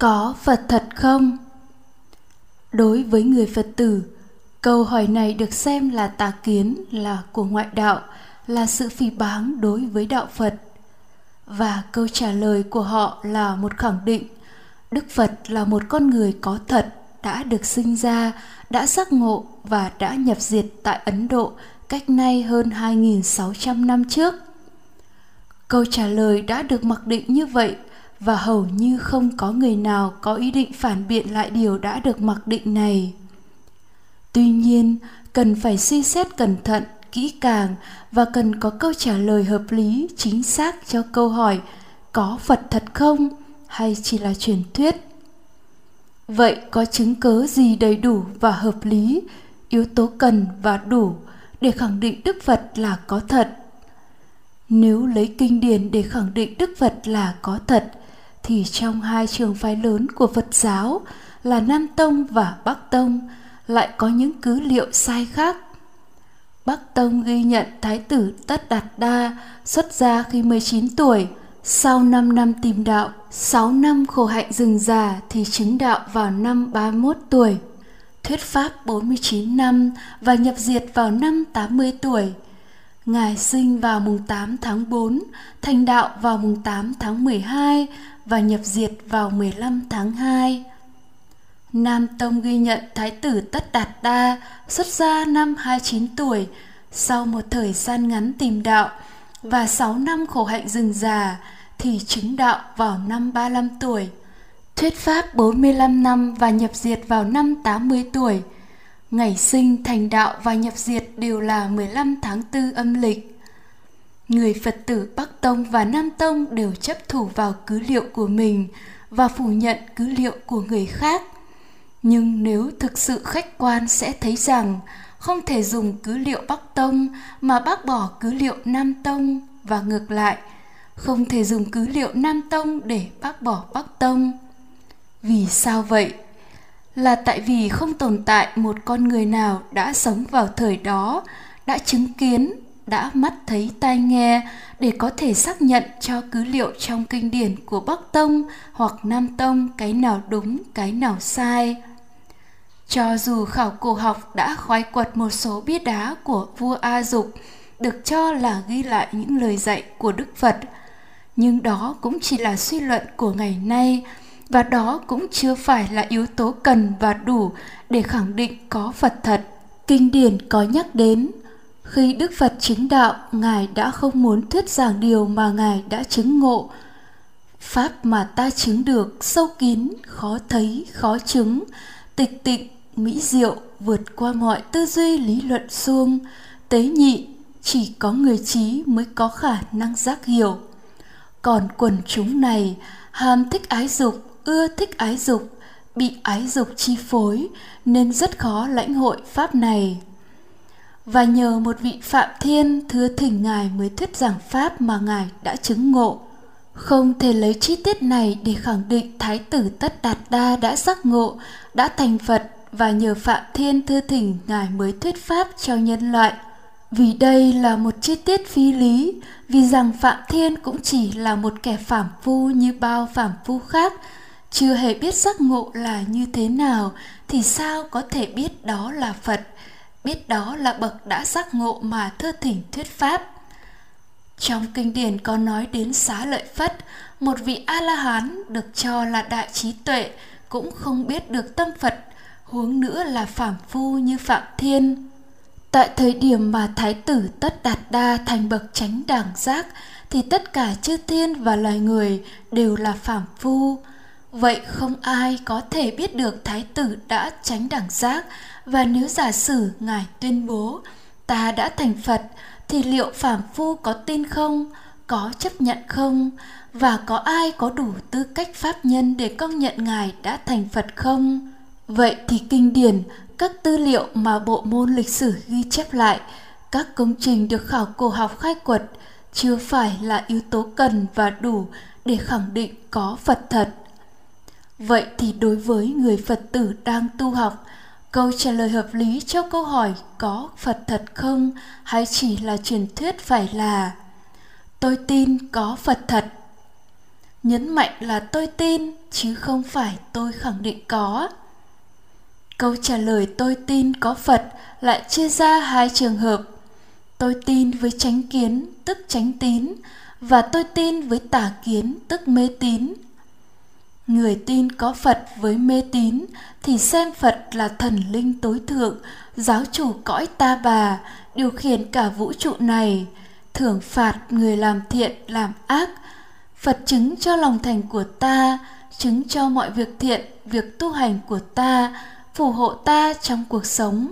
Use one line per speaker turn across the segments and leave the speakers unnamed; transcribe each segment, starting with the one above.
có phật thật không đối với người phật tử, câu hỏi này được xem là tà kiến, là của ngoại đạo, là sự phỉ báng đối với đạo phật và câu trả lời của họ là một khẳng định, đức phật là một con người có thật, đã được sinh ra, đã giác ngộ và đã nhập diệt tại ấn độ cách nay hơn 2.600 năm trước. Câu trả lời đã được mặc định như vậy và hầu như không có người nào có ý định phản biện lại điều đã được mặc định này. Tuy nhiên, cần phải suy xét cẩn thận, kỹ càng và cần có câu trả lời hợp lý, chính xác cho câu hỏi có Phật thật không hay chỉ là truyền thuyết. Vậy có chứng cớ gì đầy đủ và hợp lý, yếu tố cần và đủ để khẳng định Đức Phật là có thật. Nếu lấy kinh điển để khẳng định Đức Phật là có thật, thì trong hai trường phái lớn của Phật giáo là Nam Tông và Bắc Tông lại có những cứ liệu sai khác. Bắc Tông ghi nhận Thái tử Tất Đạt Đa xuất gia khi 19 tuổi, sau 5 năm tìm đạo, 6 năm khổ hạnh rừng già thì chứng đạo vào năm 31 tuổi thuyết pháp 49 năm và nhập diệt vào năm 80 tuổi. Ngài sinh vào mùng 8 tháng 4, thành đạo vào mùng 8 tháng 12 và nhập diệt vào 15 tháng 2. Nam Tông ghi nhận Thái tử Tất Đạt Đa xuất gia năm 29 tuổi sau một thời gian ngắn tìm đạo và 6 năm khổ hạnh rừng già thì chứng đạo vào năm 35 tuổi thuyết pháp 45 năm và nhập diệt vào năm 80 tuổi. Ngày sinh, thành đạo và nhập diệt đều là 15 tháng 4 âm lịch. Người Phật tử Bắc Tông và Nam Tông đều chấp thủ vào cứ liệu của mình và phủ nhận cứ liệu của người khác. Nhưng nếu thực sự khách quan sẽ thấy rằng không thể dùng cứ liệu Bắc Tông mà bác bỏ cứ liệu Nam Tông và ngược lại, không thể dùng cứ liệu Nam Tông để bác bỏ Bắc Tông vì sao vậy là tại vì không tồn tại một con người nào đã sống vào thời đó đã chứng kiến đã mắt thấy tai nghe để có thể xác nhận cho cứ liệu trong kinh điển của Bắc Tông hoặc Nam Tông cái nào đúng, cái nào sai. Cho dù khảo cổ học đã khoái quật một số bia đá của vua A Dục được cho là ghi lại những lời dạy của Đức Phật, nhưng đó cũng chỉ là suy luận của ngày nay và đó cũng chưa phải là yếu tố cần và đủ để khẳng định có Phật thật. Kinh điển có nhắc đến khi Đức Phật chứng đạo, Ngài đã không muốn thuyết giảng điều mà Ngài đã chứng ngộ. Pháp mà ta chứng được sâu kín, khó thấy, khó chứng, tịch tịnh, mỹ diệu, vượt qua mọi tư duy lý luận xuông, tế nhị, chỉ có người trí mới có khả năng giác hiểu. Còn quần chúng này ham thích ái dục ưa thích ái dục, bị ái dục chi phối, nên rất khó lãnh hội pháp này. Và nhờ một vị phạm thiên thưa thỉnh ngài mới thuyết giảng pháp mà ngài đã chứng ngộ. Không thể lấy chi tiết này để khẳng định thái tử tất đạt đa đã giác ngộ, đã thành phật và nhờ phạm thiên thưa thỉnh ngài mới thuyết pháp cho nhân loại. Vì đây là một chi tiết phi lý, vì rằng phạm thiên cũng chỉ là một kẻ phạm phu như bao phạm phu khác chưa hề biết giác ngộ là như thế nào, thì sao có thể biết đó là phật? Biết đó là bậc đã giác ngộ mà thưa thỉnh thuyết pháp. Trong kinh điển có nói đến xá lợi phất, một vị a la hán được cho là đại trí tuệ, cũng không biết được tâm phật, huống nữa là phạm phu như phạm thiên. Tại thời điểm mà thái tử tất đạt đa thành bậc chánh đẳng giác, thì tất cả chư thiên và loài người đều là phạm phu. Vậy không ai có thể biết được thái tử đã tránh đẳng giác và nếu giả sử ngài tuyên bố ta đã thành Phật thì liệu phàm phu có tin không, có chấp nhận không và có ai có đủ tư cách pháp nhân để công nhận ngài đã thành Phật không? Vậy thì kinh điển, các tư liệu mà bộ môn lịch sử ghi chép lại, các công trình được khảo cổ học khai quật chưa phải là yếu tố cần và đủ để khẳng định có Phật thật Vậy thì đối với người Phật tử đang tu học, câu trả lời hợp lý cho câu hỏi có Phật thật không hay chỉ là truyền thuyết phải là tôi tin có Phật thật. nhấn mạnh là tôi tin chứ không phải tôi khẳng định có. Câu trả lời tôi tin có phật lại chia ra hai trường hợp. Tôi tin với chánh kiến tức chánh tín và tôi tin với tà kiến tức mê tín người tin có phật với mê tín thì xem phật là thần linh tối thượng, giáo chủ cõi ta bà, điều khiển cả vũ trụ này. Thưởng phạt người làm thiện, làm ác. Phật chứng cho lòng thành của ta, chứng cho mọi việc thiện, việc tu hành của ta, phù hộ ta trong cuộc sống.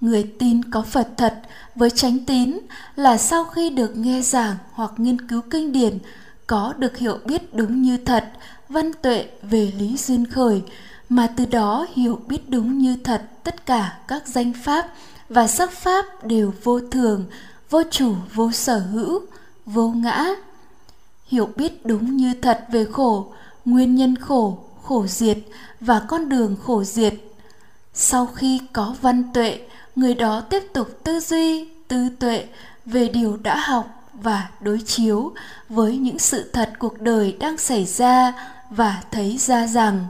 Người tin có phật thật với chánh tín là sau khi được nghe giảng hoặc nghiên cứu kinh điển có được hiểu biết đúng như thật, văn tuệ về lý duyên khởi, mà từ đó hiểu biết đúng như thật tất cả các danh pháp và sắc pháp đều vô thường, vô chủ, vô sở hữu, vô ngã. Hiểu biết đúng như thật về khổ, nguyên nhân khổ khổ diệt và con đường khổ diệt. Sau khi có văn tuệ, người đó tiếp tục tư duy, tư tuệ về điều đã học và đối chiếu với những sự thật cuộc đời đang xảy ra và thấy ra rằng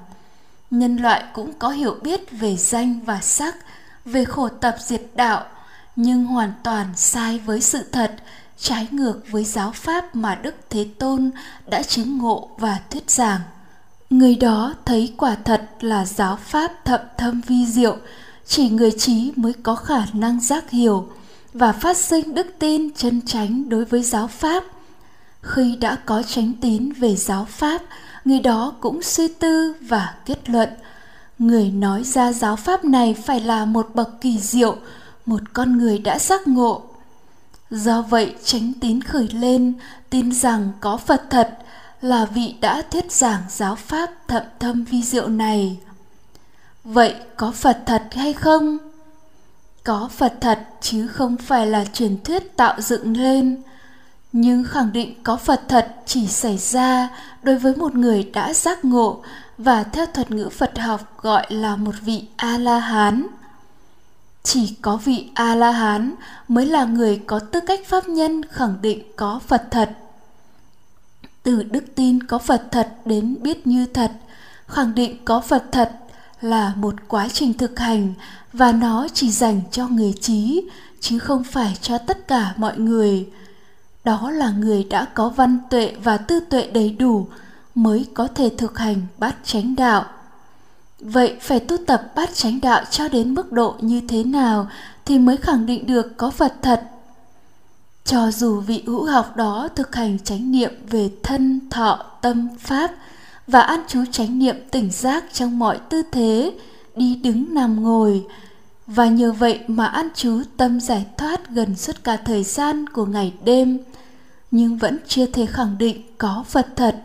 nhân loại cũng có hiểu biết về danh và sắc, về khổ tập diệt đạo, nhưng hoàn toàn sai với sự thật, trái ngược với giáo pháp mà đức thế tôn đã chứng ngộ và thuyết giảng. Người đó thấy quả thật là giáo pháp thậm thâm vi diệu, chỉ người trí mới có khả năng giác hiểu và phát sinh đức tin chân chánh đối với giáo pháp. Khi đã có chánh tín về giáo pháp, người đó cũng suy tư và kết luận, người nói ra giáo pháp này phải là một bậc kỳ diệu, một con người đã giác ngộ. Do vậy, chánh tín khởi lên, tin rằng có phật thật là vị đã thuyết giảng giáo pháp thậm thâm vi diệu này. Vậy có phật thật hay không? Có phật thật chứ không phải là truyền thuyết tạo dựng lên. Nhưng khẳng định có phật thật chỉ xảy ra đối với một người đã giác ngộ và theo thuật ngữ phật học gọi là một vị a la hán chỉ có vị a la hán mới là người có tư cách pháp nhân khẳng định có phật thật. Từ đức tin có phật thật đến biết như thật, khẳng định có phật thật là một quá trình thực hành và nó chỉ dành cho người trí, chứ không phải cho tất cả mọi người. Đó là người đã có văn tuệ và tư tuệ đầy đủ mới có thể thực hành bát chánh đạo. Vậy phải tu tập bát chánh đạo cho đến mức độ như thế nào thì mới khẳng định được có phật thật? Cho dù vị hữu học đó thực hành chánh niệm về thân, thọ, tâm, pháp và ăn chú chánh niệm tỉnh giác trong mọi tư thế, đi đứng nằm ngồi. Và nhờ vậy mà ăn chú tâm giải thoát gần suốt cả thời gian của ngày đêm, nhưng vẫn chưa thể khẳng định có phật thật.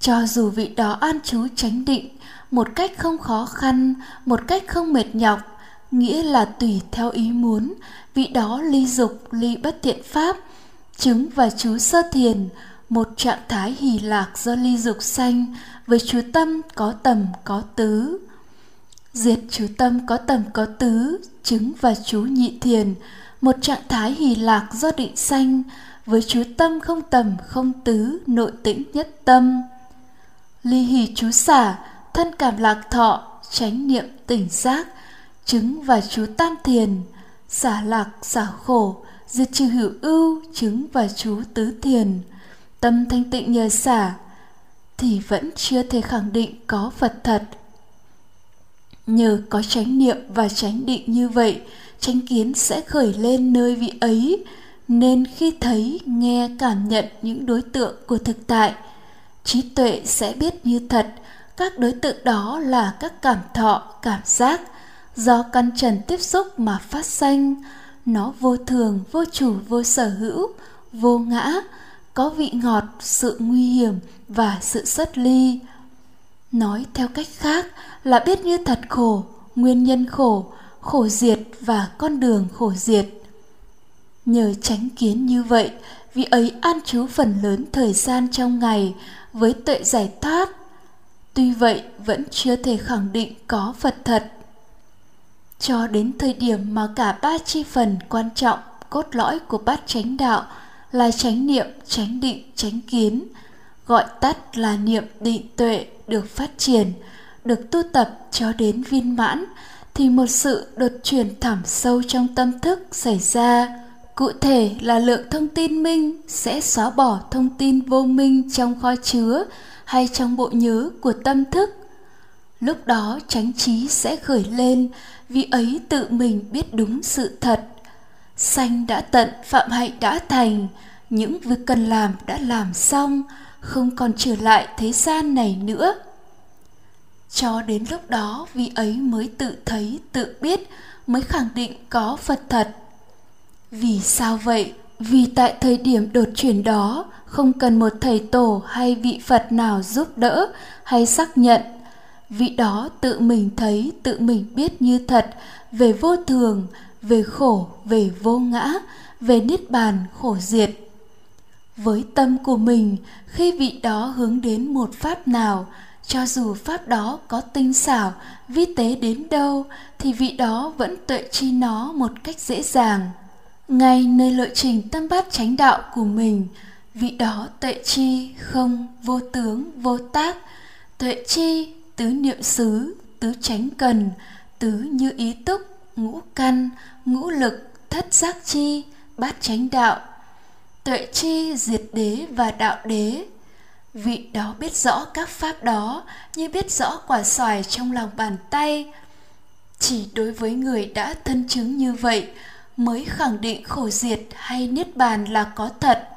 Cho dù vị đó an chú chánh định một cách không khó khăn, một cách không mệt nhọc, nghĩa là tùy theo ý muốn, vị đó ly dục, ly bất thiện pháp, chứng và chú sơ thiền một trạng thái hỷ lạc do ly dục sanh, với chú tâm có tầm, có tứ. Diệt chú tâm có tầm, có tứ, chứng và chú nhị thiền, một trạng thái hỷ lạc do định sanh, với chú tâm không tầm, không tứ, nội tĩnh nhất tâm. Ly hỷ chú xả, thân cảm lạc thọ, chánh niệm tỉnh giác, chứng và chú tam thiền, xả lạc, xả khổ, diệt trừ hữu ưu, chứng và chú tứ thiền tâm thanh tịnh nhờ xả, thì vẫn chưa thể khẳng định có phật thật. Nhờ có chánh niệm và chánh định như vậy, chánh kiến sẽ khởi lên nơi vị ấy, nên khi thấy, nghe, cảm nhận những đối tượng của thực tại, trí tuệ sẽ biết như thật, các đối tượng đó là các cảm thọ, cảm giác do căn trần tiếp xúc mà phát sanh. Nó vô thường, vô chủ, vô sở hữu, vô ngã có vị ngọt, sự nguy hiểm và sự xuất ly. Nói theo cách khác là biết như thật khổ, nguyên nhân khổ khổ diệt và con đường khổ diệt. Nhờ tránh kiến như vậy, vị ấy an trú phần lớn thời gian trong ngày với tuệ giải thoát. Tuy vậy, vẫn chưa thể khẳng định có phật thật. Cho đến thời điểm mà cả ba chi phần quan trọng, cốt lõi của bát chánh đạo là chánh niệm chánh định chánh kiến gọi tắt là niệm định tuệ được phát triển, được tu tập cho đến viên mãn thì một sự đột chuyển thẳm sâu trong tâm thức xảy ra. Cụ thể là lượng thông tin minh sẽ xóa bỏ thông tin vô minh trong kho chứa hay trong bộ nhớ của tâm thức. Lúc đó chánh trí sẽ khởi lên vì ấy tự mình biết đúng sự thật xanh đã tận, phạm hạnh đã thành, những việc cần làm đã làm xong, không còn trở lại thế gian này nữa. Cho đến lúc đó vị ấy mới tự thấy tự biết mới khẳng định có phật thật. Vì sao vậy? Vì tại thời điểm đột chuyển đó không cần một thầy tổ hay vị phật nào giúp đỡ hay xác nhận. Vị đó tự mình thấy tự mình biết như thật về vô thường về khổ, về vô ngã, về niết bàn, khổ diệt. Với tâm của mình, khi vị đó hướng đến một pháp nào, cho dù pháp đó có tinh xảo, vi tế đến đâu, thì vị đó vẫn tuệ chi nó một cách dễ dàng. Ngay nơi lộ trình tâm bát chánh đạo của mình, vị đó tuệ chi không vô tướng, vô tác, tuệ chi tứ niệm xứ, tứ chánh cần, tứ như ý túc ngũ căn, ngũ lực, thất giác chi, bát chánh đạo, tuệ chi, diệt đế và đạo đế. Vị đó biết rõ các pháp đó, như biết rõ quả xoài trong lòng bàn tay. Chỉ đối với người đã thân chứng như vậy, mới khẳng định khổ diệt hay niết bàn là có thật,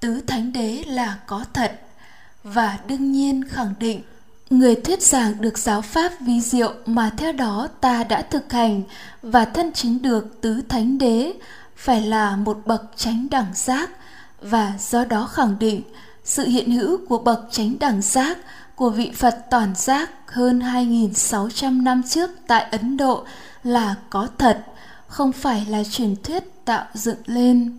tứ thánh đế là có thật. Và đương nhiên khẳng định người thuyết giảng được giáo pháp vi diệu mà theo đó ta đã thực hành và thân chứng được tứ thánh đế phải là một bậc chánh đẳng giác và do đó khẳng định sự hiện hữu của bậc chánh đẳng giác của vị Phật toàn giác hơn 2.600 năm trước tại Ấn Độ là có thật, không phải là truyền thuyết tạo dựng lên.